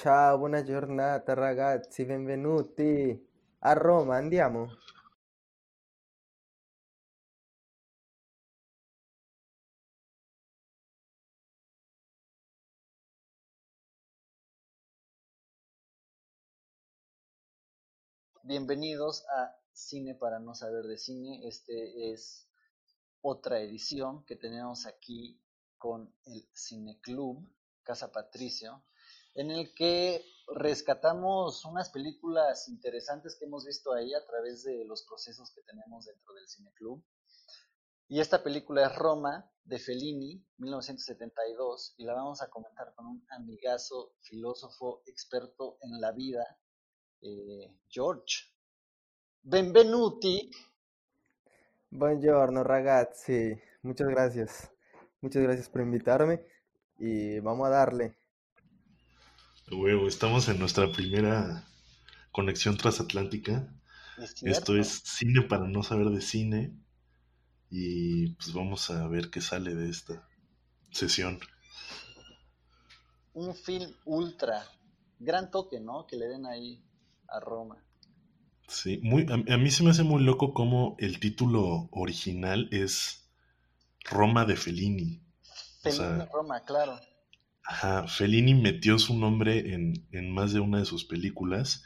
Ciao, buona giornata ragazzi, benvenuti a Roma, andiamo. Bienvenidos a Cine para no saber de cine. Este es otra edición que tenemos aquí con el Cine Club Casa Patricio, en el que rescatamos unas películas interesantes que hemos visto ahí a través de los procesos que tenemos dentro del Cine Club. Y esta película es Roma, de Fellini, 1972, y la vamos a comentar con un amigazo, filósofo, experto en la vida, eh, George. Benvenuti. Buongiorno ragazzi, muchas gracias. Muchas gracias por invitarme y vamos a darle. Huevo, estamos en nuestra primera conexión transatlántica. Esto es cine para no saber de cine. Y pues vamos a ver qué sale de esta sesión. Un film ultra. Gran toque, ¿no? Que le den ahí a Roma. Sí, muy, a, mí se me hace muy loco como el título original es Roma de Fellini. Fellini Roma, claro. Ajá, Fellini metió su nombre en, en, más de una de sus películas.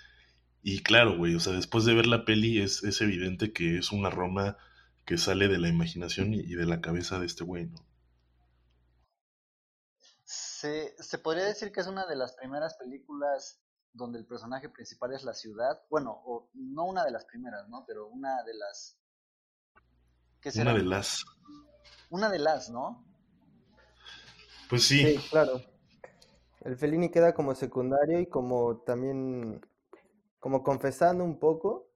Y claro, güey, o sea, después de ver la peli es, es evidente que es una Roma que sale de la imaginación y, y de la cabeza de este güey, ¿no? Se, se podría decir que es una de las primeras películas donde el personaje principal es la ciudad, bueno, o no una de las primeras, ¿no? Pero una de las... ¿Qué será? Una de las. Una de las, ¿no? Pues sí. Sí, claro. El Felini queda como secundario y como también, como confesando un poco,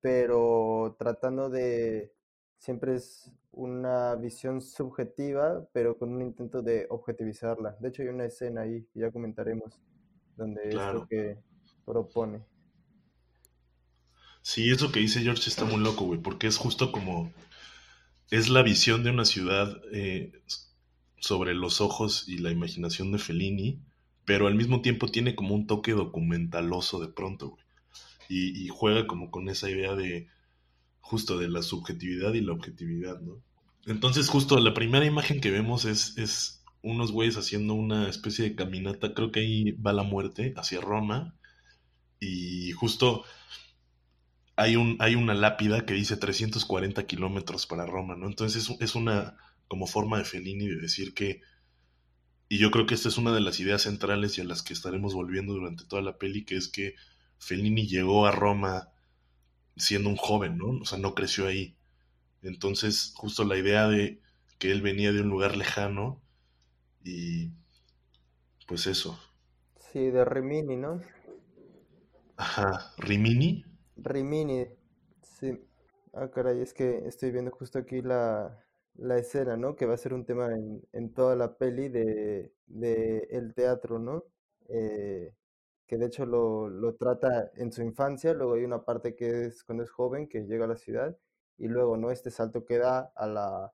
pero tratando de, siempre es una visión subjetiva, pero con un intento de objetivizarla. De hecho, hay una escena ahí que ya comentaremos donde es lo que propone. Sí, eso que dice George está muy loco, güey, porque es justo como es la visión de una ciudad eh, sobre los ojos y la imaginación de Fellini, pero al mismo tiempo tiene como un toque documentaloso de pronto, güey. Y, y, juega como con esa idea de justo de la subjetividad y la objetividad, ¿no? Entonces justo la primera imagen que vemos es, es unos güeyes haciendo una especie de caminata, creo que ahí va la muerte, hacia Roma, y justo hay, un, hay una lápida que dice 340 kilómetros para Roma, ¿no? Entonces es, es una como forma de Fellini de decir que, y yo creo que esta es una de las ideas centrales y a las que estaremos volviendo durante toda la peli, que es que Fellini llegó a Roma siendo un joven, ¿no? O sea, no creció ahí. Entonces, justo la idea de que él venía de un lugar lejano y pues eso. Sí, de Rimini, ¿no? Ajá, Rimini. Rimini, sí. Ah, caray, es que estoy viendo justo aquí la, la escena, ¿no? Que va a ser un tema en, en toda la peli de, de el teatro, ¿no? Eh, que de hecho lo, lo trata en su infancia, luego hay una parte que es cuando es joven, que llega a la ciudad, y luego, ¿no? Este salto que da a la,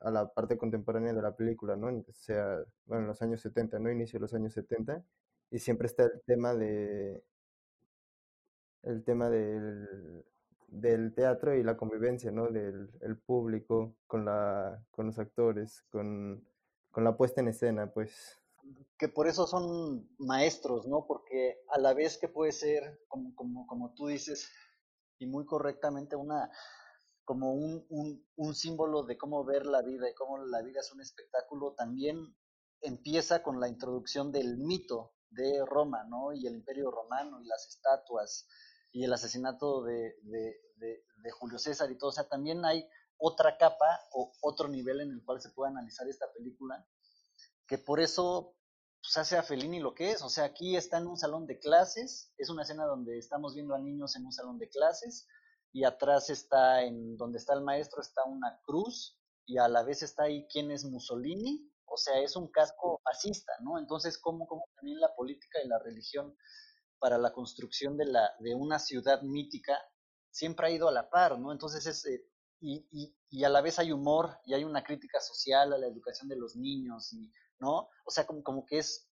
a la parte contemporánea de la película, ¿no? O sea, bueno, en los años 70, ¿no? Inicio de los años 70, y siempre está el tema de el tema del, del teatro y la convivencia, ¿no? Del el público con la con los actores, con, con la puesta en escena, pues. Que por eso son maestros, ¿no? Porque a la vez que puede ser, como, como, como tú dices, y muy correctamente, una como un, un, un, símbolo de cómo ver la vida y cómo la vida es un espectáculo, también empieza con la introducción del mito de Roma, ¿no? Y el imperio romano y las estatuas y el asesinato de, de, de, Julio César y todo. O sea, también hay otra capa o otro nivel en el cual se puede analizar esta película, que por eso pues, hace a Fellini lo que es. O sea, aquí está en un salón de clases, es una escena donde estamos viendo a niños en un salón de clases, y atrás está, en donde está el maestro, está una cruz y a la vez está ahí quién es Mussolini, o sea, es un casco fascista, ¿no? Entonces, ¿cómo, cómo también la política y la religión para la construcción de, la, de una ciudad mítica siempre ha ido a la par, ¿no? Entonces, es, eh, y, y, y, a la vez hay humor y hay una crítica social a la educación de los niños, ¿no? O sea, como, como que es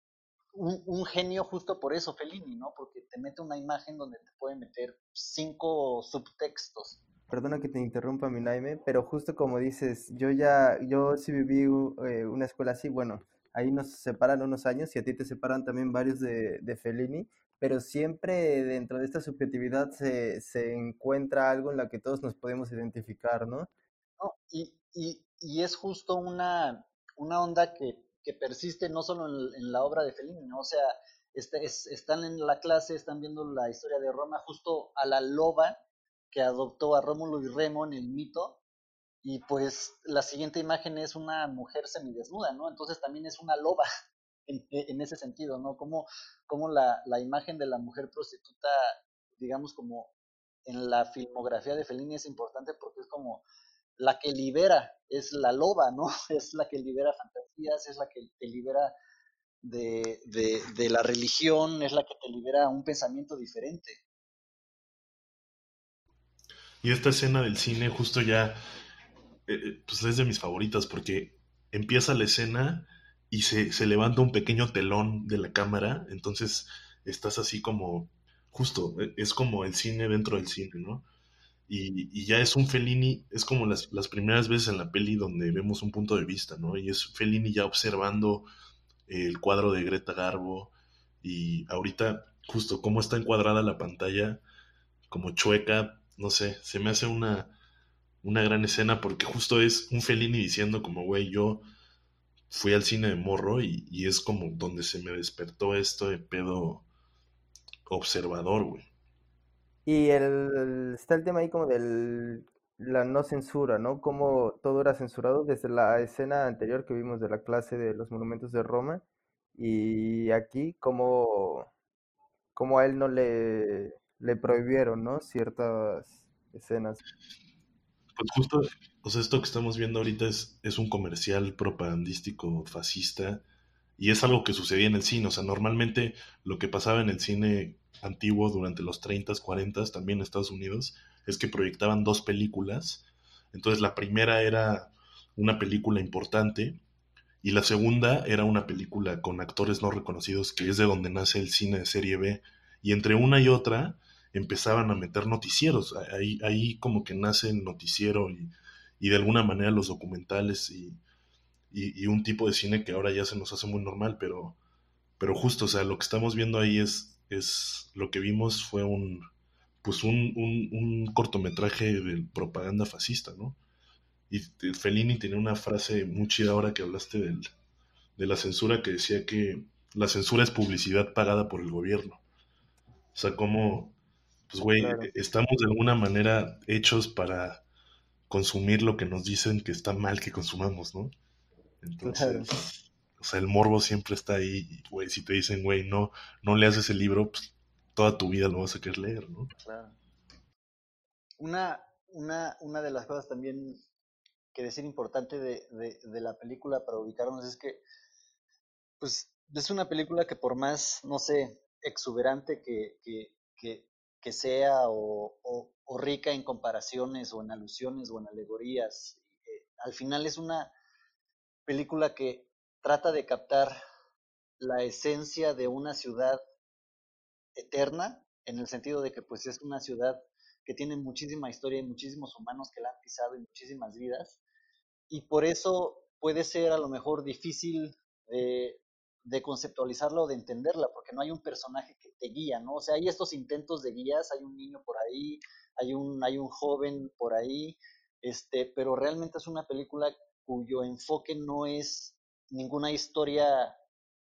un, genio justo por eso, Fellini, ¿no? Porque te mete una imagen donde te puede meter cinco subtextos. Perdona que te interrumpa, mi Naime, pero justo como dices, yo ya, yo sí viví eh, una escuela así, bueno, ahí nos separan unos años y a ti te separan también varios de, de Fellini, pero siempre dentro de esta subjetividad se, se encuentra algo en la que todos nos podemos identificar, ¿no? no y, y, y es justo una, una onda que que persiste no solo en, la obra de Fellini, ¿no? o sea, este, están en la clase, están viendo la historia de Roma justo a la loba que adoptó a Rómulo y Remo en el mito, y pues la siguiente imagen es una mujer semidesnuda, ¿no? Entonces también es una loba en, ese sentido, ¿no? Como, como la, la, imagen de la mujer prostituta, digamos, como en la filmografía de Fellini es importante porque es como la que libera, es la loba, ¿no? Es la que libera fantasías, es la que te libera de, de, la religión, es la que te libera un pensamiento diferente. Y esta escena del cine justo ya, eh, eh, pues es de mis favoritas porque empieza la escena y se, se, levanta un pequeño telón de la cámara, entonces estás así como, justo, e, es como el cine dentro del cine, ¿no? Y, ya es un Fellini, es como las, las, primeras veces en la peli donde vemos un punto de vista, ¿no? Y es Fellini ya observando el cuadro de Greta Garbo y ahorita justo cómo está encuadrada la pantalla, como chueca, no sé, se me hace una, una gran escena porque justo es un Fellini diciendo como, güey, yo fui al cine de morro y, y es como donde se me despertó esto de pedo observador, güey. Y el, está el tema ahí como de la no censura, ¿no? Como todo era censurado desde la escena anterior que vimos de la clase de los monumentos de Roma y aquí como, como a él no le, le prohibieron, ¿no? Ciertas escenas. Pues justo, o sea, esto que estamos viendo ahorita es, es un comercial propagandístico fascista y es algo que sucedía en el cine, o sea, normalmente lo que pasaba en el cine antiguo durante los 30, 40, también en Estados Unidos, es que proyectaban dos películas. Entonces la primera era una película importante y la segunda era una película con actores no reconocidos, que es de donde nace el cine de serie B. Y entre una y otra empezaban a meter noticieros. Ahí, ahí como que nace el noticiero y, y de alguna manera los documentales y, y, un tipo de cine que ahora ya se nos hace muy normal, pero, pero justo, o sea, lo que estamos viendo ahí es es lo que vimos fue un pues un, un, cortometraje de propaganda fascista, ¿no? Y Fellini tenía una frase muy chida ahora que hablaste del, de la censura que decía que la censura es publicidad pagada por el gobierno. O sea, como, pues güey, estamos de alguna manera hechos para consumir lo que nos dicen que está mal que consumamos, ¿no? Entonces, o sea, el morbo siempre está ahí, güey, si te dicen, güey, no, no leas ese libro, pues toda tu vida lo vas a querer leer, ¿no? Claro. Una, una, una de las cosas también que decir importante de, de, la película para ubicarnos es que, pues, es una película que por más, no sé, exuberante que, que, que, sea o, o, rica en comparaciones o en alusiones o en alegorías, eh, al final es una película que trata de captar la esencia de una ciudad eterna, en el sentido de que pues es una ciudad que tiene muchísima historia y muchísimos humanos que la han pisado y muchísimas vidas, y por eso puede ser a lo mejor difícil de, de conceptualizarla o de entenderla, porque no hay un personaje que te guía, ¿no? O sea, hay estos intentos de guías, hay un niño por ahí, hay un, hay un joven por ahí, este, pero realmente es una película cuyo enfoque no es ninguna historia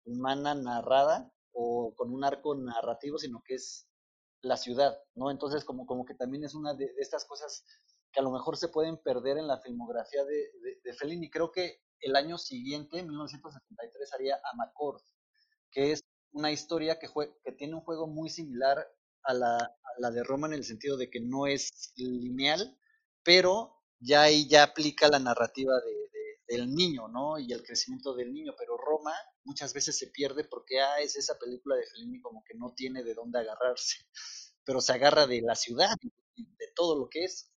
humana narrada o con un arco narrativo, sino que es la ciudad, ¿no? Entonces, como, como que también es una de, estas cosas que a lo mejor se pueden perder en la filmografía de, de, Fellini. Creo que el año siguiente, 1973, haría Amarcord, que es una historia que, que tiene un juego muy similar a la, de Roma en el sentido de que no es lineal, pero ya ahí ya aplica la narrativa de, del niño, ¿no? Y el crecimiento del niño, pero Roma muchas veces se pierde porque ah, es esa película de Fellini como que no tiene de dónde agarrarse, pero se agarra de la ciudad de todo lo que es.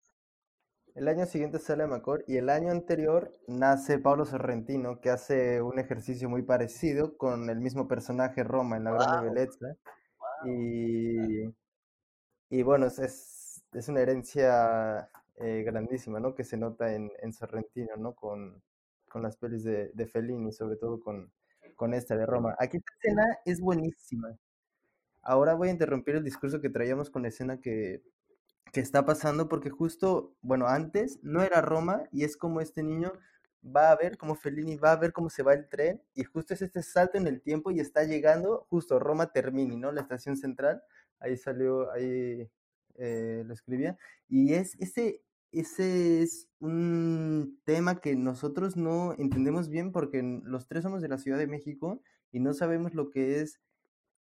El año siguiente sale Macor y el año anterior nace Pablo Sorrentino, que hace un ejercicio muy parecido con el mismo personaje Roma en la Grande Bellezza. Y, y bueno, es, es, una herencia eh, grandísima, ¿no? Que se nota en, en Sorrentino, ¿no? Con, con las pelis de, de Fellini, sobre todo con, con esta de Roma. Aquí esta escena es buenísima. Ahora voy a interrumpir el discurso que traíamos con la escena que, que está pasando, porque justo, bueno, antes no era Roma y es como este niño va a ver como Fellini va a ver cómo se va el tren y justo es este salto en el tiempo y está llegando justo Roma Termini, ¿no? La estación central, ahí salió, ahí eh, lo escribía, y es ese, ese es un tema que nosotros no entendemos bien porque los tres somos de la Ciudad de México y no sabemos lo que es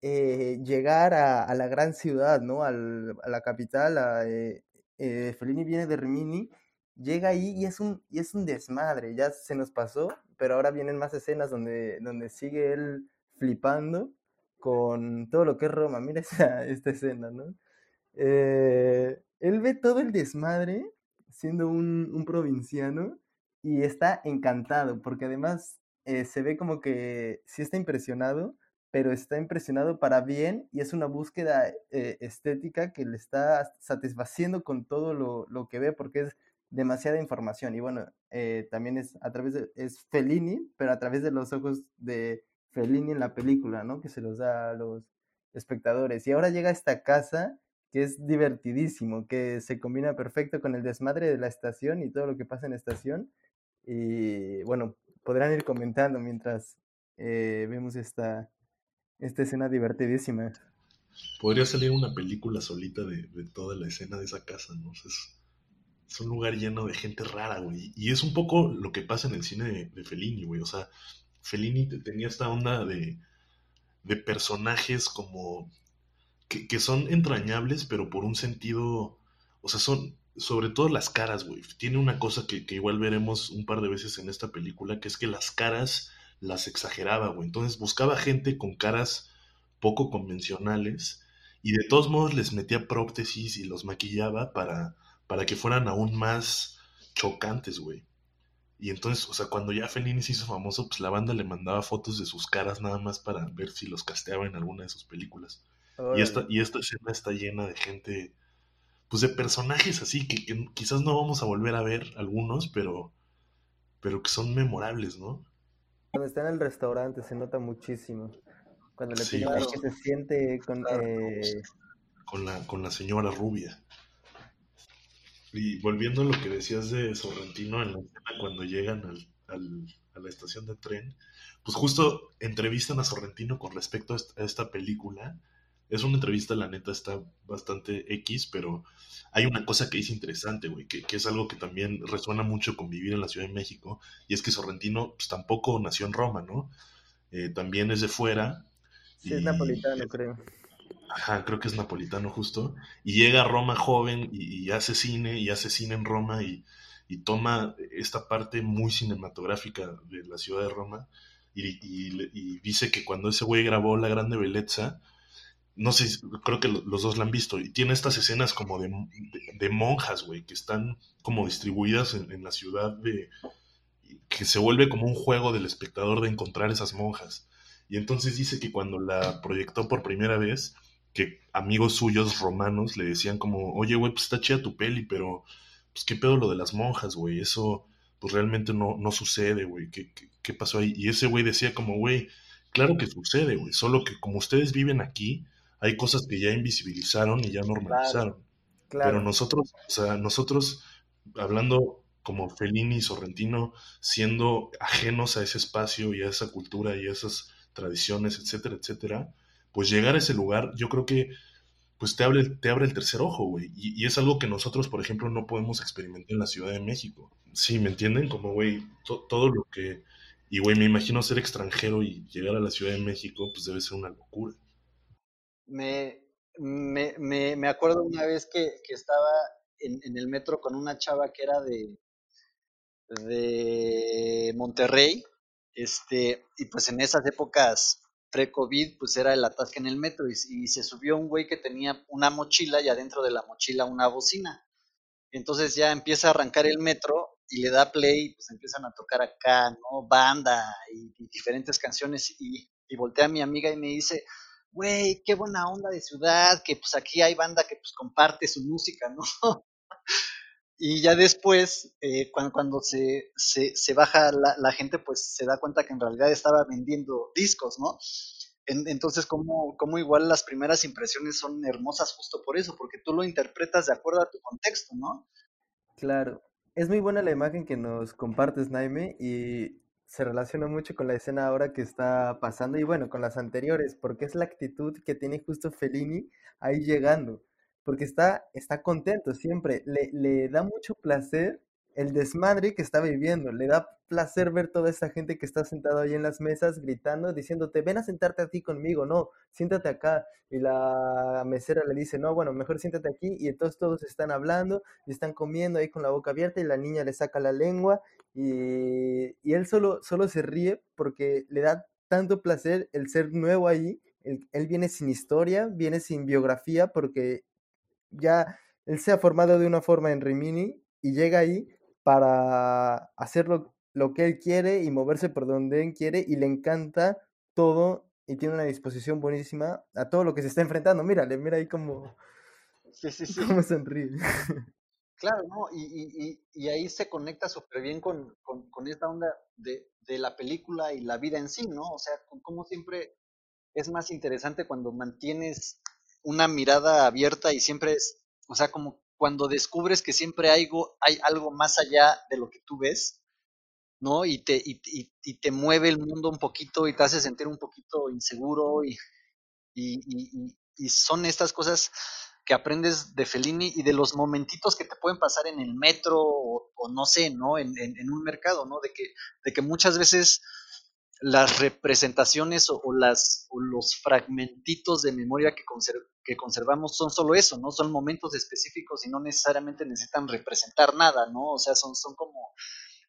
eh, llegar a, la gran ciudad, ¿no? a la capital. A, eh, eh, Fellini viene de Rimini, llega ahí y es, un, y es un desmadre. Ya se nos pasó, pero ahora vienen más escenas donde, donde sigue él flipando con todo lo que es Roma. Mira esta, esta escena, ¿no? él ve todo el desmadre siendo un, un provinciano y está encantado porque además se ve como que sí está impresionado pero está impresionado para bien y es una búsqueda eh, estética que le está satisfaciendo con todo lo, lo, que ve porque es demasiada información y bueno, eh, también es a través de, es Fellini, pero a través de los ojos de Fellini en la película, ¿no? Que se los da a los espectadores. Y ahora llega a esta casa que es divertidísimo, que se combina perfecto con el desmadre de la estación y todo lo que pasa en la estación. Y bueno, podrán ir comentando mientras eh, vemos esta, esta escena divertidísima. Podría salir una película solita de, toda la escena de esa casa, ¿no? es, un lugar lleno de gente rara, güey. Y es un poco lo que pasa en el cine de, Fellini, güey. O sea, Fellini tenía esta onda de, de personajes como que, que, son entrañables, pero por un sentido, o sea, son sobre todo las caras, güey. Tiene una cosa que, que, igual veremos un par de veces en esta película, que es que las caras las exageraba, güey. Entonces buscaba gente con caras poco convencionales y de todos modos les metía prótesis y los maquillaba para, para que fueran aún más chocantes, güey. Y entonces, o sea, cuando ya Fellini se hizo famoso, pues la banda le mandaba fotos de sus caras nada más para ver si los casteaba en alguna de sus películas. Y esta, y esta escena está llena de gente, pues de personajes así, que, que, quizás no vamos a volver a ver algunos, pero, pero que son memorables, ¿no? Cuando está en el restaurante se nota muchísimo. Cuando le pide que se siente con, eh... con, la, con la señora rubia. Y volviendo a lo que decías de Sorrentino en la escena cuando llegan al, al, a la estación de tren, pues justo entrevistan a Sorrentino con respecto a esta película es una entrevista, la neta, está bastante X, pero hay una cosa que es interesante, güey, que, es algo que también resuena mucho con vivir en la Ciudad de México, y es que Sorrentino pues, tampoco nació en Roma, ¿no? Eh, también es de fuera. Sí, es napolitano, creo. Ajá, creo que es napolitano justo. Y llega a Roma joven y, hace cine, y hace cine en Roma, y, toma esta parte muy cinematográfica de la ciudad de Roma, y, y dice que cuando ese güey grabó La Grande Bellezza, no sé, creo que los dos la han visto, y tiene estas escenas como de, monjas, güey, que están como distribuidas en, la ciudad de... que se vuelve como un juego del espectador de encontrar esas monjas. Y entonces dice que cuando la proyectó por primera vez, que amigos suyos romanos le decían como, oye, güey, pues está chida tu peli, pero, pues qué pedo lo de las monjas, güey, eso pues realmente no, no sucede, güey, ¿Qué, ¿Qué, qué, pasó ahí? Y ese güey decía como, güey, claro que sucede, güey, solo que como ustedes viven aquí, hay cosas que ya invisibilizaron y ya normalizaron. Pero nosotros, o sea, nosotros, hablando como Fellini y Sorrentino, siendo ajenos a ese espacio y a esa cultura y a esas tradiciones, etcétera, etcétera, pues llegar a ese lugar, yo creo que pues te abre, te abre el tercer ojo, güey. Y, es algo que nosotros, por ejemplo, no podemos experimentar en la Ciudad de México. Sí, ¿me entienden? Como, güey, todo lo que... Y, güey, me imagino ser extranjero y llegar a la Ciudad de México, pues debe ser una locura me, me, me, me acuerdo una vez que, que estaba en, en, el metro con una chava que era de, de Monterrey, este, y pues en esas épocas pre-COVID, pues era el atasque en el metro, y, y, se subió un güey que tenía una mochila y adentro de la mochila una bocina. Entonces ya empieza a arrancar el metro y le da play, pues empiezan a tocar acá, ¿no? Banda y, diferentes canciones y, y voltea a mi amiga y me dice, güey, qué buena onda de ciudad, que pues aquí hay banda que pues comparte su música, ¿no? y ya después, eh, cuando, cuando se, se, baja la, la, gente, pues se da cuenta que en realidad estaba vendiendo discos, ¿no? entonces, como, como igual las primeras impresiones son hermosas justo por eso, porque tú lo interpretas de acuerdo a tu contexto, ¿no? Claro. Es muy buena la imagen que nos compartes, Naime, y se relaciona mucho con la escena ahora que está pasando y bueno, con las anteriores, porque es la actitud que tiene justo Fellini ahí llegando, porque está, está contento siempre, le, le da mucho placer el desmadre que está viviendo. Le da placer ver toda esa gente que está sentada ahí en las mesas gritando, diciéndote, ven a sentarte a ti conmigo, no, siéntate acá. Y la mesera le dice, no, bueno, mejor siéntate aquí. Y entonces todos están hablando y están comiendo ahí con la boca abierta y la niña le saca la lengua y, y él solo, solo se ríe porque le da tanto placer el ser nuevo ahí. Él, él viene sin historia, viene sin biografía porque ya él se ha formado de una forma en Rimini y llega ahí para hacer lo, que él quiere y moverse por donde él quiere y le encanta todo y tiene una disposición buenísima a todo lo que se está enfrentando. Mírale, mira ahí como, sí, sí, sí. cómo sonríe. Claro, ¿no? Y, y, ahí se conecta súper bien con, con, esta onda de, de, la película y la vida en sí, ¿no? O sea, como siempre es más interesante cuando mantienes una mirada abierta y siempre es, o sea, como cuando descubres que siempre hay algo, hay algo más allá de lo que tú ves, ¿no? Y te, y, y, te mueve el mundo un poquito y te hace sentir un poquito inseguro y, y, son estas cosas que aprendes de Fellini y de los momentitos que te pueden pasar en el metro o, no sé, ¿no? En, en, un mercado, ¿no? De que, de que muchas veces las representaciones o, las, o los fragmentitos de memoria que, que conservamos son solo eso, ¿no? Son momentos específicos y no necesariamente necesitan representar nada, ¿no? O sea, son, son como,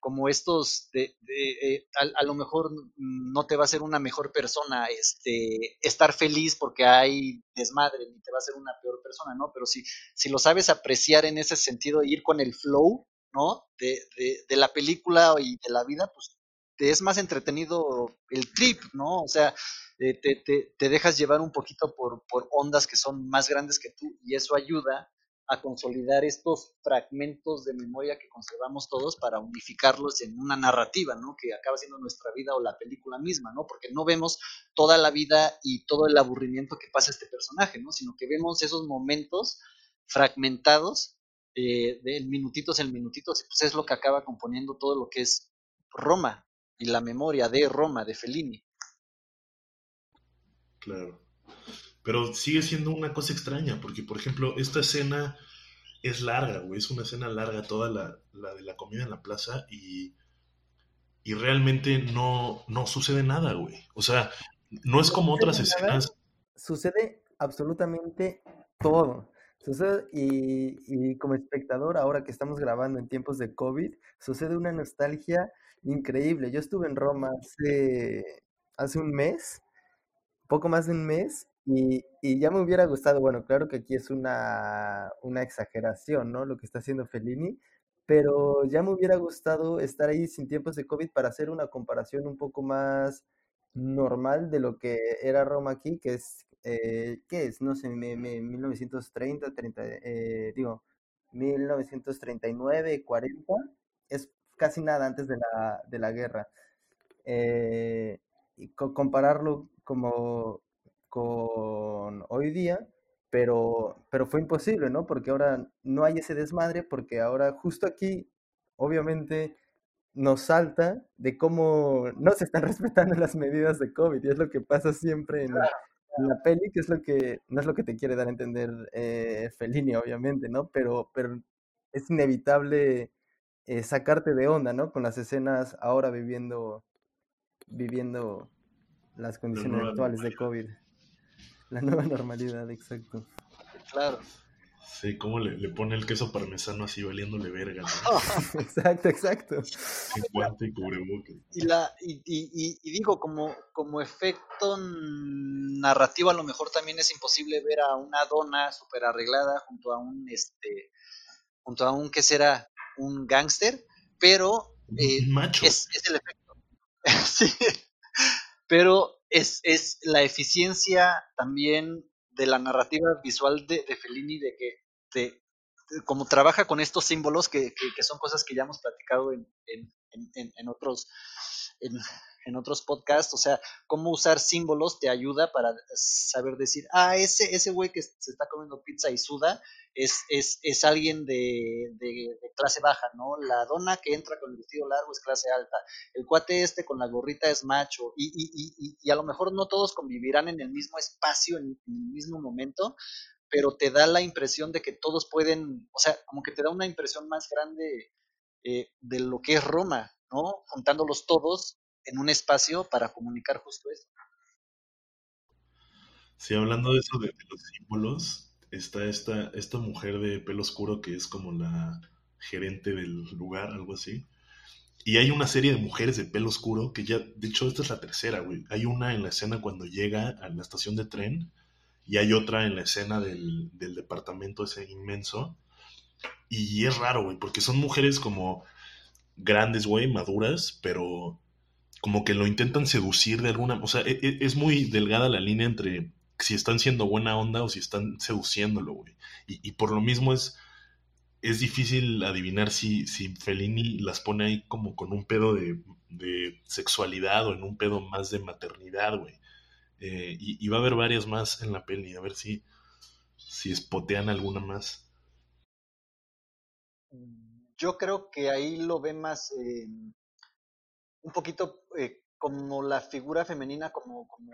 como estos de, de eh, a, lo mejor no te va a ser una mejor persona este estar feliz porque hay desmadre ni te va a ser una peor persona no pero si si lo sabes apreciar en ese sentido ir con el flow no de, de, de la película y de la vida pues te es más entretenido el trip, ¿no? O sea, eh, te, te, te, dejas llevar un poquito por, por ondas que son más grandes que tú y eso ayuda a consolidar estos fragmentos de memoria que conservamos todos para unificarlos en una narrativa, ¿no? Que acaba siendo nuestra vida o la película misma, ¿no? Porque no vemos toda la vida y todo el aburrimiento que pasa este personaje, ¿no? Sino que vemos esos momentos fragmentados eh, de minutitos en minutitos, pues es lo que acaba componiendo todo lo que es Roma, y la memoria de Roma de Fellini. Claro. Pero sigue siendo una cosa extraña, porque por ejemplo, esta escena es larga, güey, es una escena larga toda la, la de la comida en la plaza y, y realmente no, no sucede nada, güey. O sea, no es como otras escenas. Sucede absolutamente todo. Sucede, y, y, como espectador, ahora que estamos grabando en tiempos de COVID, sucede una nostalgia increíble. Yo estuve en Roma hace, hace un mes, poco más de un mes, y, y, ya me hubiera gustado, bueno, claro que aquí es una, una exageración, ¿no? Lo que está haciendo Fellini, pero ya me hubiera gustado estar ahí sin tiempos de COVID para hacer una comparación un poco más normal de lo que era Roma aquí, que es, eh, ¿qué es? No sé, me, me, 1930, 30, eh, digo, 1939, 40, es casi nada antes de la, de la guerra. Eh, y compararlo como con hoy día, pero, pero fue imposible, ¿no? Porque ahora no hay ese desmadre, porque ahora justo aquí, obviamente, nos salta de cómo no se están respetando las medidas de COVID, y es lo que pasa siempre en, la peli, que es lo que, no es lo que te quiere dar a entender eh, Fellini, obviamente, ¿no? Pero, pero es inevitable eh, sacarte de onda, ¿no? Con las escenas ahora viviendo, viviendo las condiciones actuales de COVID. La nueva normalidad, exacto. Claro. Sí, cómo le, le, pone el queso parmesano así valiéndole verga. exacto, exacto. guante y cubrebocas. Y, la, y, y, y, digo, como, como efecto narrativo, a lo mejor también es imposible ver a una dona súper arreglada junto a un este junto a un que será un gángster, pero eh, Es, el efecto. sí. Pero es, es, la eficiencia también de la narrativa visual de, de Fellini, de que te, como trabaja con estos símbolos, que, que, son cosas que ya hemos platicado en, en, en, en otros, otros podcasts, o sea, cómo usar símbolos te ayuda para saber decir, ah, ese, ese güey que se está comiendo pizza y suda es, es, es alguien de, de, clase baja, ¿no? La dona que entra con el vestido largo es clase alta, el cuate este con la gorrita es macho, y, y, y, y a lo mejor no todos convivirán en el mismo espacio, en, en el mismo momento, pero te da la impresión de que todos pueden, o sea, como que te da una impresión más grande eh, de lo que es Roma, ¿no? Juntándolos todos en un espacio para comunicar justo eso. Sí, hablando de eso de, los símbolos, está esta, esta mujer de pelo oscuro que es como la gerente del lugar, algo así. Y hay una serie de mujeres de pelo oscuro que ya, de hecho, esta es la tercera, güey. Hay una en la escena cuando llega a la estación de tren y hay otra en la escena del, del departamento ese inmenso. Y es raro, güey, porque son mujeres como grandes, güey, maduras, pero como que lo intentan seducir de alguna... O sea, e, e, es, muy delgada la línea entre si están siendo buena onda o si están seduciéndolo, güey. Y, por lo mismo es, es difícil adivinar si, si Fellini las pone ahí como con un pedo de, sexualidad o en un pedo más de maternidad, güey. Eh, y, va a haber varias más en la peli, a ver si, si espotean alguna más. Yo creo que ahí lo ve más un poquito eh, como la figura femenina, como, como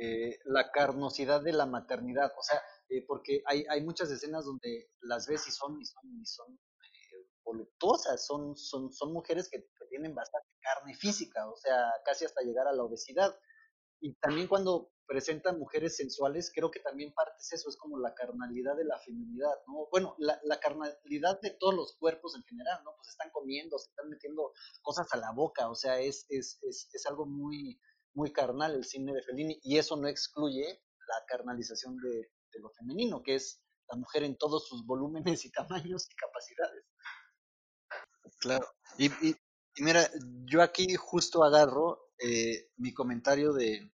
eh, la carnosidad de la maternidad. O sea, porque hay, hay muchas escenas donde las ves y son, y son, y son voluptuosas, son, son, son mujeres que tienen bastante carne física, o sea, casi hasta llegar a la obesidad y también cuando presentan mujeres sensuales, creo que también parte es eso, es como la carnalidad de la feminidad, ¿no? Bueno, la, la, carnalidad de todos los cuerpos en general, ¿no? Pues están comiendo, se están metiendo cosas a la boca, o sea, es, es, es, es algo muy, muy carnal el cine de Fellini, y eso no excluye la carnalización de, lo femenino, que es la mujer en todos sus volúmenes y tamaños y capacidades. Claro. Y, y, y mira, yo aquí justo agarro eh, mi comentario de,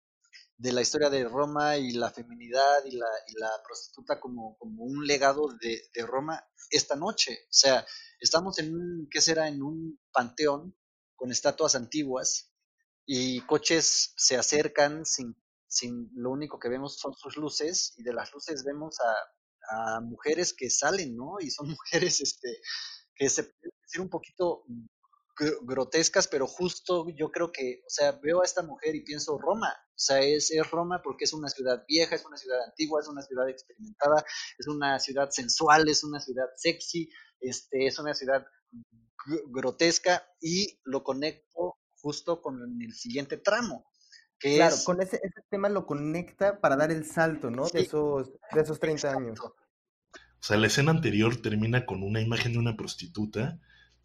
de, la historia de Roma y la feminidad y la, y la prostituta como, como, un legado de, de, Roma esta noche. O sea, estamos en un, ¿qué será? En un panteón con estatuas antiguas y coches se acercan sin, sin lo único que vemos son sus luces y de las luces vemos a, a mujeres que salen, ¿no? Y son mujeres este, que se pueden decir un poquito grotescas, pero justo yo creo que, o sea, veo a esta mujer y pienso Roma, o sea, es, es, Roma porque es una ciudad vieja, es una ciudad antigua, es una ciudad experimentada, es una ciudad sensual, es una ciudad sexy, este, es una ciudad grotesca y lo conecto justo con el siguiente tramo. Que claro, con ese, ese, tema lo conecta para dar el salto, ¿no? de, esos, de esos 30 años. O sea, la escena anterior termina con una imagen de una prostituta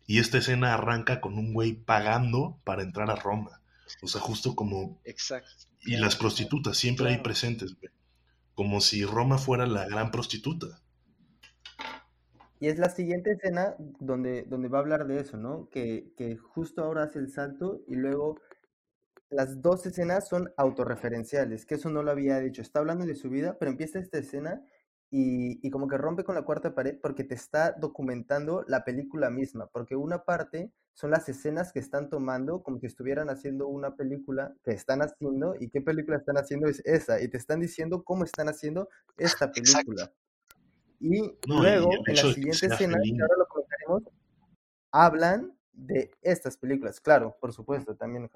y esta escena arranca con un güey pagando para entrar a Roma. O sea, justo como... Exacto. Y las prostitutas siempre hay presentes, güey. Como si Roma fuera la gran prostituta. Y es la siguiente escena donde, donde va a hablar de eso, ¿no? Que, que justo ahora hace el salto y luego las dos escenas son autorreferenciales, que eso no lo había dicho. Está hablando de su vida, pero empieza esta escena y, como que rompe con la cuarta pared porque te está documentando la película misma, porque una parte son las escenas que están tomando como si estuvieran haciendo una película que están haciendo y qué película están haciendo es esa y te están diciendo cómo están haciendo esta película. Y luego en la siguiente escena, que ahora lo comentaremos, hablan de estas películas, claro, por supuesto, también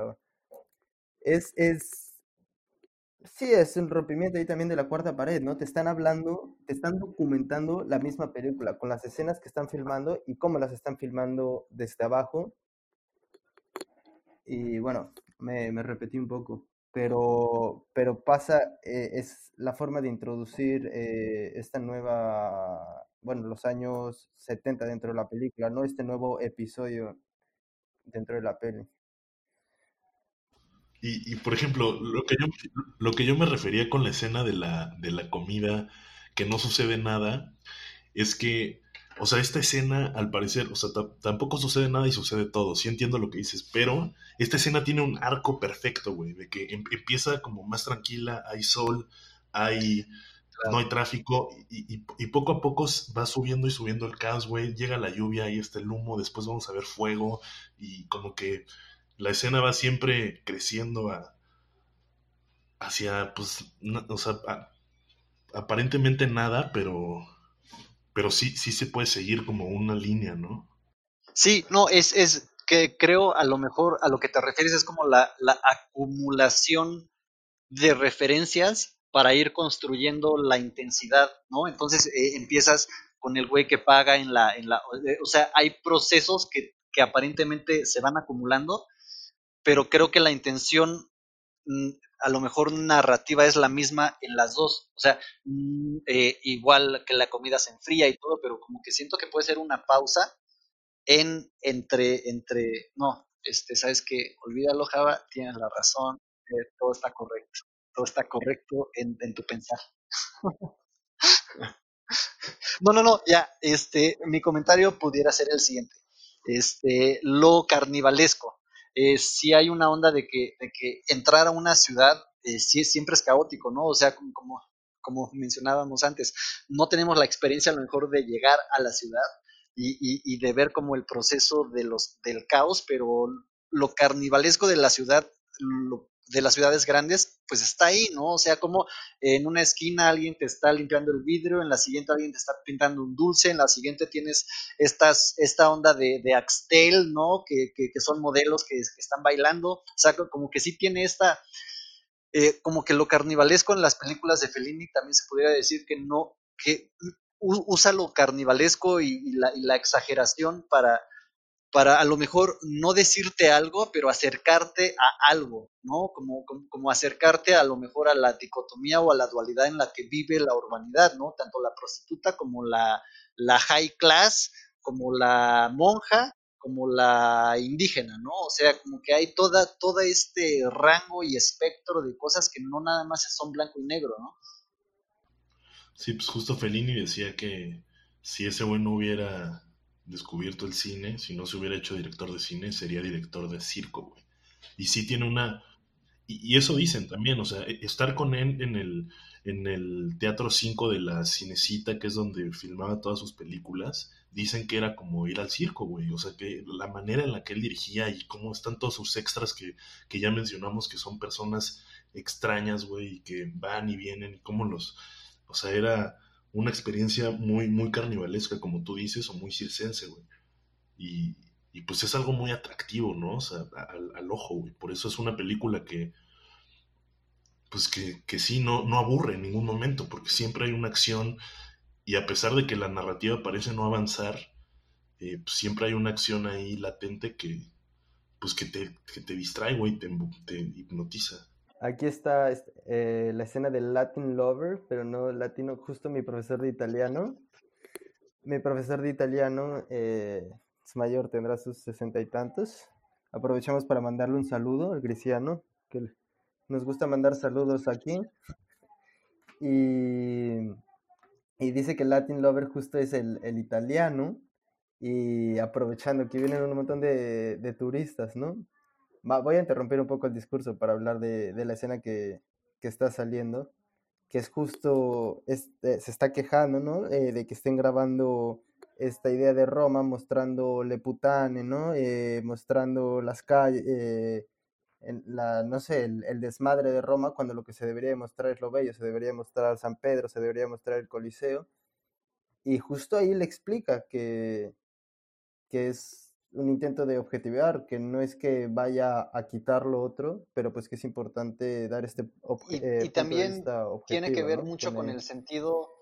Es, es, Sí, es un rompimiento ahí también de la cuarta pared, ¿no? Te están hablando, te están documentando la misma película, con las escenas que están filmando y cómo las están filmando desde abajo. Y bueno, me, me repetí un poco, pero, pero pasa, eh, es la forma de introducir eh, esta nueva, bueno, los años 70 dentro de la película, ¿no? Este nuevo episodio dentro de la peli. Y, por ejemplo, lo que, yo, lo que yo me refería con la escena de la, de la comida, que no sucede nada, es que, o sea, esta escena, al parecer, o sea, tampoco sucede nada y sucede todo. Sí entiendo lo que dices, pero esta escena tiene un arco perfecto, güey, de que em, empieza como más tranquila, hay sol, hay no hay tráfico y, poco a poco va subiendo y subiendo el caos, güey. Llega la lluvia y está el humo, después vamos a ver fuego y como que la escena va siempre creciendo a, hacia, pues, o sea, aparentemente nada, pero, pero sí, sí se puede seguir como una línea, ¿no? Sí, no, es, es que creo a lo mejor a lo que te refieres es como la, la acumulación de referencias para ir construyendo la intensidad, ¿no? Entonces eh, empiezas con el güey que paga en la, en la, o sea, hay procesos que, que aparentemente se van acumulando, pero creo que la intención mm, a lo mejor narrativa es la misma en las dos. O sea, mm, eh, igual que la comida se enfría y todo, pero como que siento que puede ser una pausa en entre, entre, no, este, sabes que olvídalo, Java, tienes la razón, eh, todo está correcto todo está correcto en, tu pensar. no, no, no, ya, este, mi comentario pudiera ser el siguiente. Este, lo carnivalesco. Eh, si hay una onda de que, de que entrar a una ciudad eh, siempre es caótico, ¿no? O sea, como, como, mencionábamos antes, no tenemos la experiencia a lo mejor de llegar a la ciudad y, y, de ver como el proceso de los, del caos, pero lo carnivalesco de la ciudad lo de las ciudades grandes, pues está ahí, ¿no? O sea, como en una esquina alguien te está limpiando el vidrio, en la siguiente alguien te está pintando un dulce, en la siguiente tienes estas, esta onda de, de Axtel, ¿no? Que, que, son modelos que, están bailando, o sea, como que sí tiene esta, eh, como que lo carnivalesco en las películas de Fellini también se podría decir que no, que usa lo carnivalesco y la exageración para para a lo mejor no decirte algo, pero acercarte a algo, ¿no? Como, como, acercarte a lo mejor a la dicotomía o a la dualidad en la que vive la urbanidad, ¿no? Tanto la prostituta como la, la high class, como la monja, como la indígena, ¿no? O sea, como que hay toda, todo este rango y espectro de cosas que no nada más son blanco y negro, ¿no? Sí, pues justo Fellini decía que si ese güey no hubiera descubierto el cine, si no se hubiera hecho director de cine, sería director de circo, güey. Y sí tiene una... Y, eso dicen también, o sea, e, estar con él en el, en el Teatro 5 de la Cinecita, que es donde filmaba todas sus películas, dicen que era como ir al circo, güey. O sea, que la manera en la que él dirigía y cómo están todos sus extras que, que ya mencionamos, que son personas extrañas, güey, y que van y vienen, y cómo los... O sea, era una experiencia muy, muy carnivalesca, como tú dices, o muy circense, güey. Y, y pues es algo muy atractivo, ¿no? O sea, al, ojo, güey. Por eso es una película que, pues que, que sí, no, no aburre en ningún momento, porque siempre hay una acción y a pesar de que la narrativa parece no avanzar, eh, pues siempre hay una acción ahí latente que, pues que te, que te distrae, güey, te, te hipnotiza. Aquí está eh, la escena del Latin Lover, pero no latino, justo mi profesor de italiano. Mi profesor de italiano eh, es mayor, tendrá sus sesenta y tantos. Aprovechamos para mandarle un saludo al Griciano, que nos gusta mandar saludos aquí. Y, y dice que Latin Lover justo es el, el italiano. Y aprovechando que vienen un montón de, de turistas, ¿no? Voy a interrumpir un poco el discurso para hablar de, la escena que, está saliendo, que es justo, este, se está quejando, ¿no? Eh, de que estén grabando esta idea de Roma mostrando Le Putane, ¿no? Eh, mostrando las calles, eh, la, no sé, el, el, desmadre de Roma, cuando lo que se debería mostrar es lo bello, se debería mostrar San Pedro, se debería mostrar el Coliseo. Y justo ahí le explica que, que es un intento de objetivar, que no es que vaya a quitar lo otro, pero pues que es importante dar este y, eh, también tiene que ver mucho con el... sentido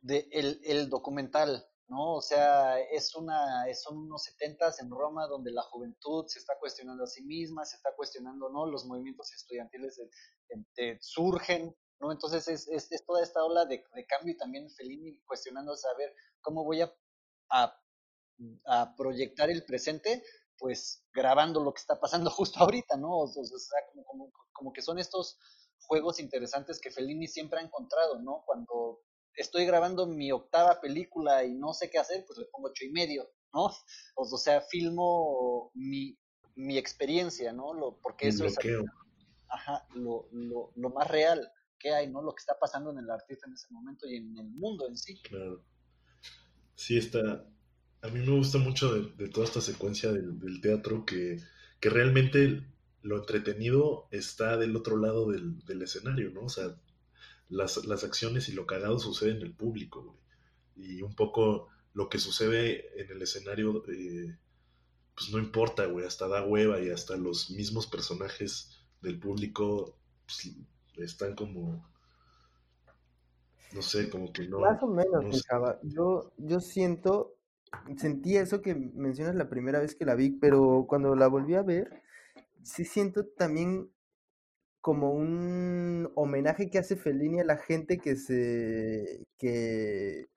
de el, documental, ¿no? O sea, es una, son unos setentas en Roma donde la juventud se está cuestionando a sí misma, se está cuestionando, ¿no? Los movimientos estudiantiles surgen, ¿no? Entonces es, es, toda esta ola de, cambio y también Fellini cuestionando saber cómo voy a, a a proyectar el presente, pues grabando lo que está pasando justo ahorita, ¿no? O, sea, como, como, que son estos juegos interesantes que Fellini siempre ha encontrado, ¿no? Cuando estoy grabando mi octava película y no sé qué hacer, pues le pongo ocho y medio, ¿no? O, sea, filmo mi, mi experiencia, ¿no? Lo, porque eso es ajá, lo, lo, lo, más real que hay, ¿no? Lo que está pasando en el artista en ese momento y en el mundo en sí. Claro. Sí, está. A mí me gusta mucho de, toda esta secuencia del, del teatro que, que, realmente lo entretenido está del otro lado del, del escenario, ¿no? O sea, las, las, acciones y lo cagado sucede en el público, güey. Y un poco lo que sucede en el escenario, eh, pues no importa, güey, hasta da hueva y hasta los mismos personajes del público pues, están como, no sé, como que no. Más o menos, yo, yo siento, sentí eso que mencionas la primera vez que la vi, pero cuando la volví a ver, sí siento también como un homenaje que hace Fellini a la gente que se, que,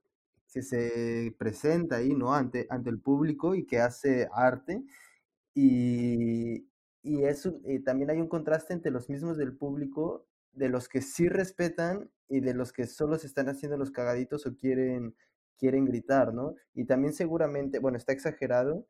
se presenta ahí, ¿no? Ante, ante el público y que hace arte. Y, y eso, también hay un contraste entre los mismos del público, de los que sí respetan y de los que solo se están haciendo los cagaditos o quieren, quieren gritar, ¿no? Y también seguramente, bueno, está exagerado,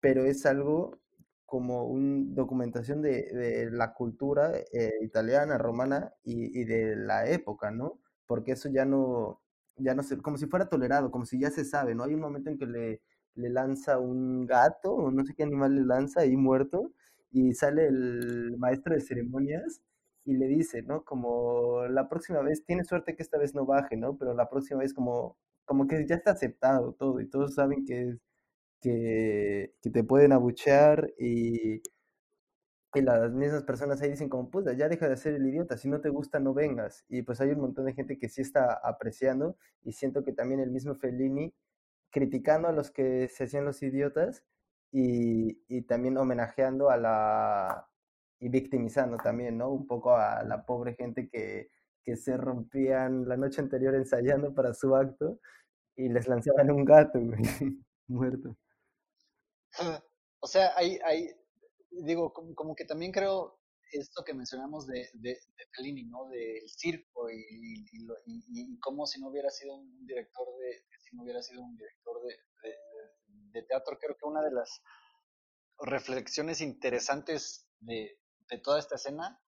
pero es algo como una documentación de, de la cultura eh, italiana, romana y, y, de la época, ¿no? Porque eso ya no, ya no se, como si fuera tolerado, como si ya se sabe, ¿no? Hay un momento en que le, le lanza un gato, o no sé qué animal le lanza ahí muerto, y sale el maestro de ceremonias y le dice, ¿no? Como la próxima vez, tiene suerte que esta vez no baje, ¿no? Pero la próxima vez como, como que ya está aceptado todo y todos saben que, que, que te pueden abuchear y, y las mismas personas ahí dicen como, pues ya deja de ser el idiota, si no te gusta no vengas. Y pues hay un montón de gente que sí está apreciando y siento que también el mismo Fellini criticando a los que se hacían los idiotas y, y también homenajeando a la y victimizando también, ¿no? Un poco a la pobre gente que, que se rompían la noche anterior ensayando para su acto y les lanzaban un gato, güey, muerto. O sea, hay, hay digo, como, como, que también creo esto que mencionamos de, de, de ¿no? Del circo y, y, y, y, cómo si no hubiera sido un director de, si no hubiera sido un director de, de teatro, creo que una de las reflexiones interesantes de, de toda esta escena,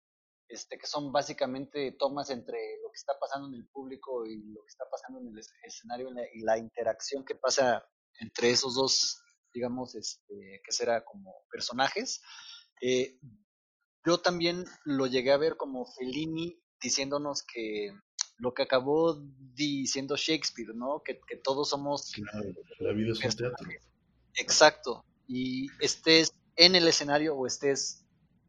este, que son básicamente tomas entre lo que está pasando en el público y lo que está pasando en el escenario y la, interacción que pasa entre esos dos, digamos, este, que será como personajes. Eh, yo también lo llegué a ver como Fellini diciéndonos que lo que acabó diciendo Shakespeare, ¿no? Que, que todos somos... Claro, la vida es un teatro. Exacto. Y estés en el escenario o estés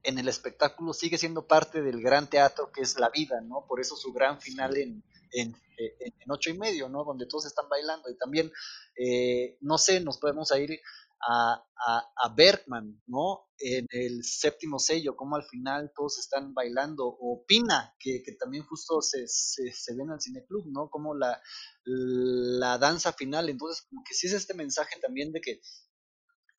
en el espectáculo, sigue siendo parte del gran teatro que es la vida, ¿no? Por eso su gran final en, en, en, ocho y medio, ¿no? Donde todos están bailando. Y también, eh, no sé, nos podemos ir a, a, a, Bergman, ¿no? En el séptimo sello, como al final todos están bailando, o Pina, que, que también justo se, se, se, ve en el cineclub, ¿no? Como la, la danza final, entonces como que sí es este mensaje también de que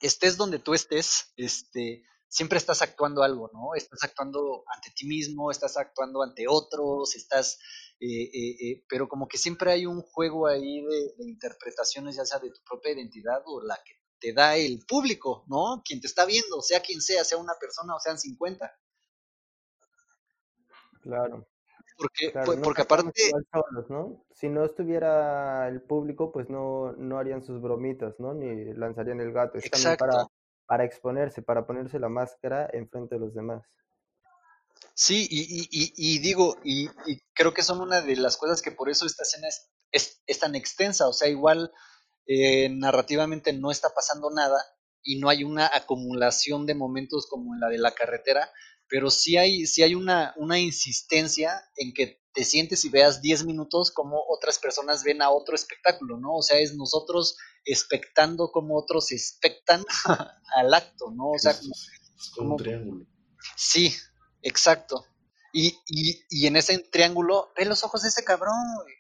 estés donde tú estés, este, siempre estás actuando algo, ¿no? Estás actuando ante ti mismo, estás actuando ante otros, estás, eh, eh, eh, pero como que siempre hay un juego ahí de, de, interpretaciones, ya sea de tu propia identidad o la que te da el público, ¿no? Quien te está viendo, sea quien sea, sea una persona o sean 50. Claro. Porque, claro, no porque aparte... Solos, ¿no? Si no estuviera el público, pues no, no harían sus bromitas, ¿no? Ni lanzarían el gato. Es Exacto. para, para exponerse, para ponerse la máscara enfrente de los demás. Sí, y, digo, y, creo que son una de las cosas que por eso esta escena es, tan extensa, o sea, igual eh, narrativamente no está pasando nada y no hay una acumulación de momentos como en la de la carretera, pero sí hay, sí hay una insistencia en que te sientes y veas 10 minutos como otras personas ven a otro espectáculo, ¿no? O sea, es nosotros expectando como otros expectan al acto, ¿no? O sea, es, como, un triángulo. Sí, exacto. Y, y, y, en ese triángulo, ve los ojos de ese cabrón, güey.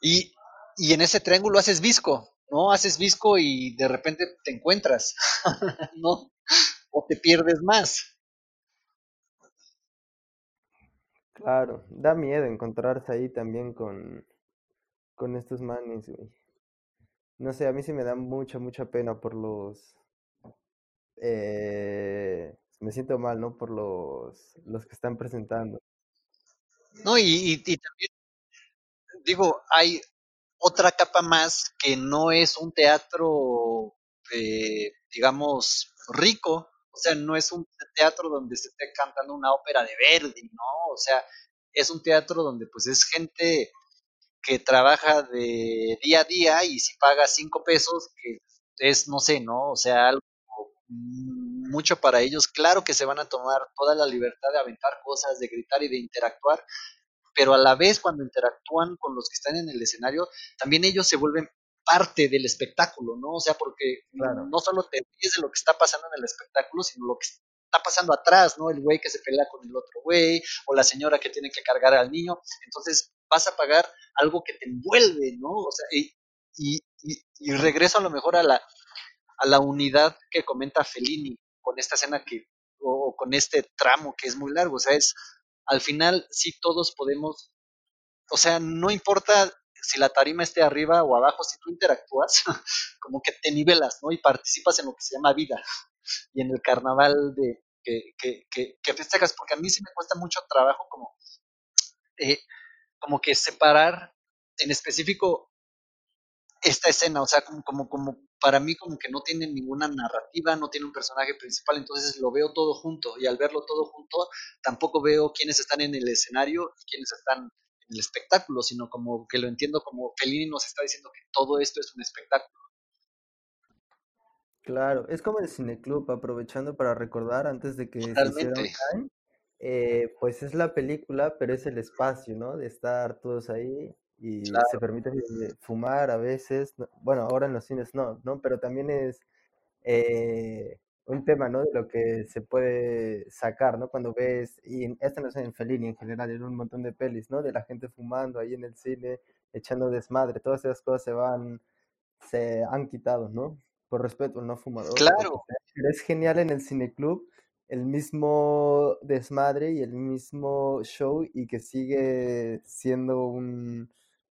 Y, y en ese triángulo haces visco, ¿no? Haces visco y de repente te encuentras, ¿no? O te pierdes más. Claro, da miedo encontrarse ahí también con, con estos manes, güey. No sé, a mí sí me da mucha, mucha pena por los... Eh, me siento mal, ¿no? Por los, los que están presentando. No, y, y también, digo, hay otra capa más que no es un teatro, eh, digamos, rico, o sea, no es un teatro donde se esté cantando una ópera de Verdi, ¿no? O sea, es un teatro donde pues es gente que trabaja de día a día y si paga cinco pesos, que es, no sé, ¿no? O sea, algo mucho para ellos. Claro que se van a tomar toda la libertad de aventar cosas, de gritar y de interactuar, pero a la vez cuando interactúan con los que están en el escenario, también ellos se vuelven parte del espectáculo, ¿no? O sea, porque no solo te ríes de lo que está pasando en el espectáculo, sino lo que está pasando atrás, ¿no? El güey que se pelea con el otro güey, o la señora que tiene que cargar al niño. Entonces vas a pagar algo que te envuelve, ¿no? O sea, y, y, y, regreso a lo mejor a la, a la unidad que comenta Fellini con esta escena que, o con este tramo que es muy largo, o sea, es, al final sí todos podemos, o sea, no importa si la tarima esté arriba o abajo, si tú interactúas, como que te nivelas, ¿no? Y participas en lo que se llama vida y en el carnaval de que, que, que, que festejas, porque a mí sí me cuesta mucho trabajo como, eh, como que separar en específico esta escena, o sea, como, como, como para mí como que no tiene ninguna narrativa, no tiene un personaje principal, entonces lo veo todo junto y al verlo todo junto tampoco veo quiénes están en el escenario y quiénes están el espectáculo, sino como que lo entiendo como Fellini nos está diciendo que todo esto es un espectáculo. Claro, es como el cineclub, aprovechando para recordar antes de que se hiciera time, eh, pues es la película, pero es el espacio, ¿no? De estar todos ahí y se permite fumar a veces, bueno, ahora en los cines no, ¿no? Pero también es eh, un tema, ¿no? De lo que se puede sacar, ¿no? Cuando ves, y esto no es en Fellini en general, en un montón de pelis, ¿no? De la gente fumando ahí en el cine, echando desmadre, todas esas cosas se van, se han quitado, ¿no? Por respeto al no fumador. Claro. Pero es genial en el cineclub el mismo desmadre y el mismo show y que sigue siendo un,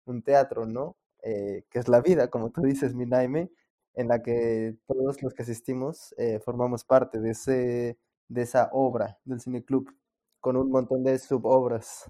un teatro, ¿no? Eh, que es la vida, como tú dices, Minaime, en la que todos los que asistimos eh, formamos parte de, ese, de esa obra del cineclub, con un montón de subobras.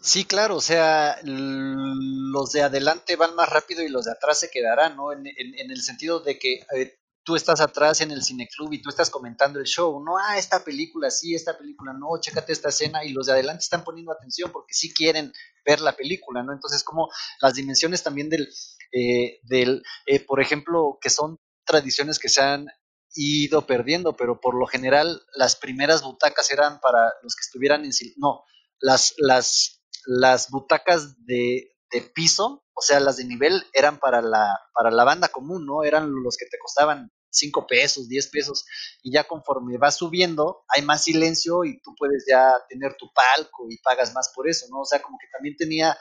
Sí, claro, o sea, los de adelante van más rápido y los de atrás se quedarán, ¿no? En, en, el sentido de que eh, tú estás atrás en el cineclub y tú estás comentando el show, no, ah, esta película sí, esta película no, chécate esta escena y los de adelante están poniendo atención porque sí quieren ver la película, ¿no? Entonces, como las dimensiones también del, eh, del eh, por ejemplo, que son tradiciones que se han ido perdiendo, pero por lo general las primeras butacas eran para los que estuvieran en, no, las, las, las butacas de, de piso, o sea, las de nivel eran para la, para la banda común, ¿no? Eran los que te costaban 5 pesos, 10 pesos, y ya conforme va subiendo, hay más silencio y tú puedes ya tener tu palco y pagas más por eso, ¿no? O sea, como que también tenía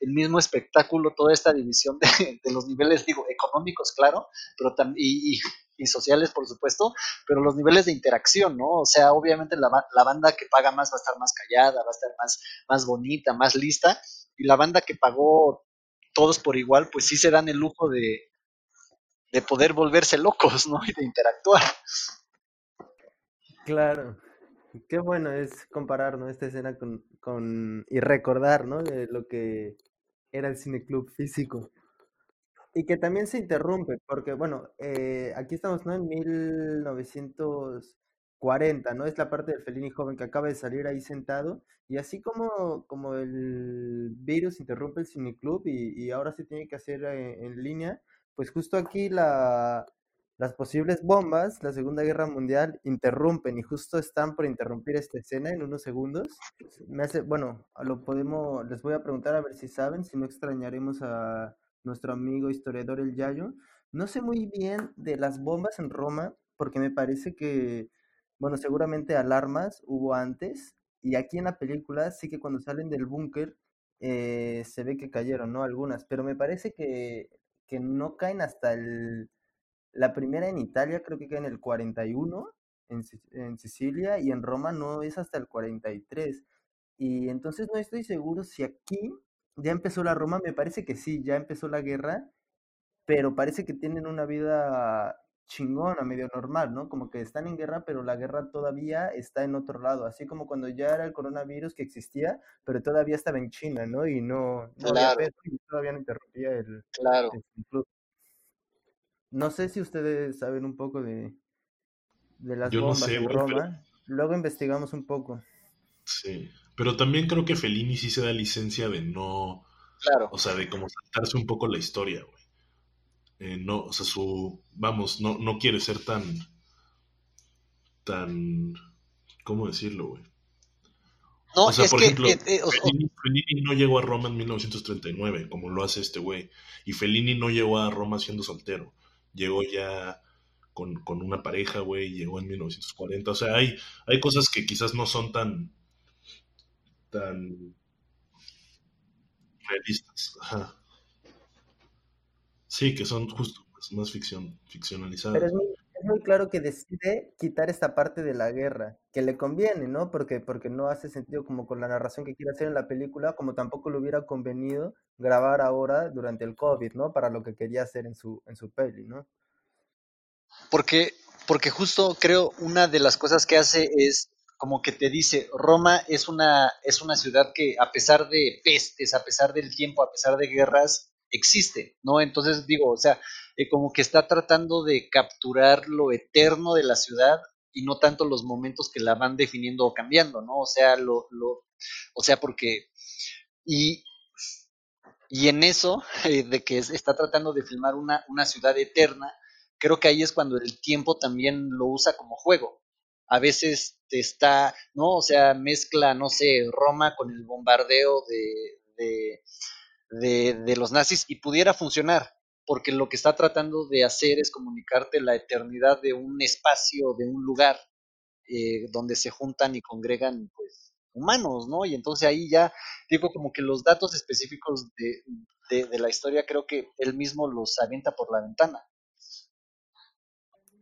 el mismo espectáculo toda esta división de, los niveles, digo, económicos, claro, pero también, y, sociales, por supuesto, pero los niveles de interacción, ¿no? O sea, obviamente la, la, banda que paga más va a estar más callada, va a estar más, más bonita, más lista, y la banda que pagó todos por igual, pues sí se dan el lujo de, de poder volverse locos, ¿no? Y de interactuar. Claro. Qué bueno es comparar, ¿no? Esta escena con, con y recordar, ¿no? De lo que era el cineclub físico. Y que también se interrumpe, porque, bueno, eh, aquí estamos, ¿no? En 1940, ¿no? Es la parte del Felini joven que acaba de salir ahí sentado. Y así como, como el virus interrumpe el cineclub y, y ahora se tiene que hacer eh, en línea, pues justo aquí la, las posibles bombas, la Segunda Guerra Mundial, interrumpen y justo están por interrumpir esta escena en unos segundos. Me hace, bueno, lo podemos, les voy a preguntar a ver si saben, si no extrañaremos a nuestro amigo historiador El Yayo. No sé muy bien de las bombas en Roma, porque me parece que, bueno, seguramente alarmas hubo antes, y aquí en la película sí que cuando salen del búnker eh, se ve que cayeron, ¿no? Algunas, pero me parece que que no caen hasta el... La primera en Italia creo que cae en el 41, en, en Sicilia, y en Roma no es hasta el 43. Y entonces no estoy seguro si aquí ya empezó la Roma, me parece que sí, ya empezó la guerra, pero parece que tienen una vida chingona, medio normal, ¿no? Como que están en guerra, pero la guerra todavía está en otro lado, así como cuando ya era el coronavirus que existía, pero todavía estaba en China, ¿no? Y no, no había Claro, y todavía no interrumpía el, claro. el flujo. No sé si ustedes saben un poco de, de las Yo no bombas sé, en pero Roma. Luego investigamos un poco. sí. Pero también creo que Fellini sí se da licencia de no, Claro. o sea, de como saltarse un poco la historia, güey. Eh, no, o sea, su, vamos, no, no quiere ser tan, tan, ¿cómo decirlo, güey? No, O sea, es por que, ejemplo, eh, eh, o- o- Fellini, Fellini no llegó a Roma en 1939, como lo hace este güey. Y Fellini no llegó a Roma siendo soltero. Llegó ya con, con una pareja, güey, llegó en 1940. O sea, hay, hay cosas que quizás no son tan, tan realistas. Ajá. Sí, que son justo más, más ficción, Pero ficcionalizadas. es muy, es muy claro que decide quitar esta parte de la guerra, que le conviene, ¿no? Porque, porque no hace sentido como con la narración que quiere hacer en la película, como tampoco le hubiera convenido grabar ahora durante el COVID, ¿no? Para lo que quería hacer en su, en su peli, ¿no? porque, porque justo creo una de las cosas que hace es como que te dice, Roma es una, es una ciudad que a pesar de pestes, a pesar del tiempo, a pesar de guerras, existe, ¿no? Entonces digo, o sea, eh, como que está tratando de capturar lo eterno de la ciudad y no tanto los momentos que la van definiendo o cambiando, ¿no? O sea, lo, lo, o sea, porque, y, y en eso, eh, de que es- está tratando de filmar una, una ciudad eterna, creo que ahí es cuando el tiempo también lo usa como juego. A veces te está, ¿no? O sea, mezcla, no sé, Roma con el bombardeo de, de, de, los nazis y pudiera funcionar, porque lo que está tratando de hacer es comunicarte la eternidad de un espacio, de un lugar eh, donde se juntan y congregan, pues, humanos, ¿no? Y entonces ahí ya, digo, como que los datos específicos de, de, la historia creo que él mismo los avienta por la ventana.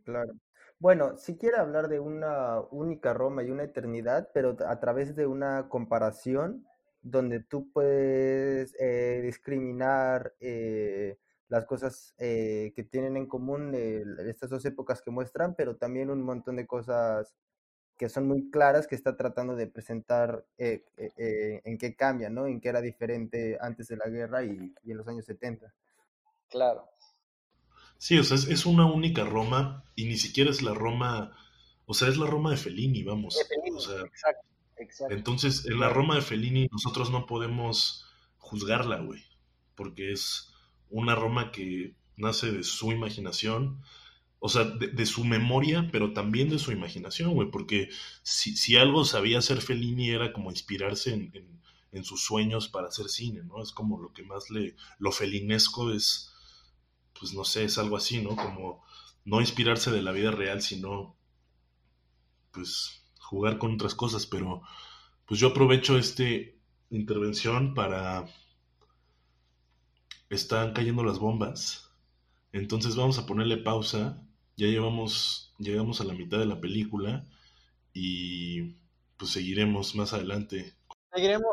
Claro. Bueno, si quiere hablar de una única Roma y una eternidad, pero a través de una comparación donde tú puedes eh, discriminar eh, las cosas eh, que tienen en común eh, estas dos épocas que muestran, pero también un montón de cosas que son muy claras que está tratando de presentar eh, eh, eh, en qué cambia, ¿no? En qué era diferente antes de la guerra y, y en los años 70. Claro. Sí, o sea, es, es una única Roma y ni siquiera es la Roma, o sea, es la Roma de Fellini, De vamos. O Fellini, sea, exacto, entonces en la. Roma de Fellini nosotros no podemos juzgarla, güey, porque es una Roma que nace de su imaginación, o sea, de, de su memoria, pero también de su imaginación, güey, porque si, si algo sabía hacer Fellini era como inspirarse en, en- en sus sueños para hacer cine, ¿no? Es como lo que más le, lo felinesco es, pues no sé, es algo así, ¿no? Como no inspirarse de la vida real, sino, pues, jugar con otras cosas, pero pues yo aprovecho esta intervención para... Están cayendo las bombas. Entonces vamos a ponerle pausa. Ya llevamos, llegamos a la mitad de la película y pues seguiremos más adelante. Seguiremos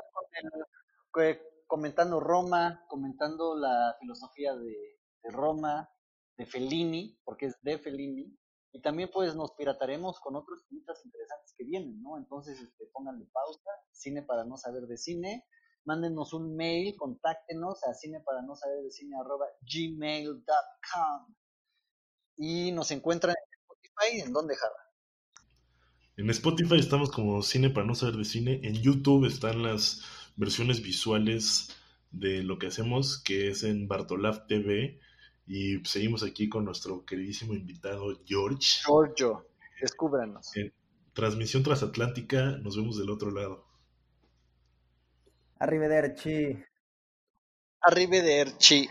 que- comentando Roma, comentando la filosofía de, de Roma, de Fellini, porque es de Fellini, y también pues nos pirataremos con otros cineastas interesantes que vienen, ¿no? Entonces este, pónganle pausa, cine para no saber de cine, mándenos un mail, contáctenos a cine para no saber de cine arroba gmail.com y nos encuentran en Spotify, ¿en dónde, Java? En Spotify estamos como Cine para no saber de cine. En YouTube están las versiones visuales de lo que hacemos, que es en Bartolaf TV. Y seguimos aquí con nuestro queridísimo invitado George. Giorgio, descúbranos. En transmisión transatlántica, nos vemos del otro lado. Arrivederci. Arrivederci.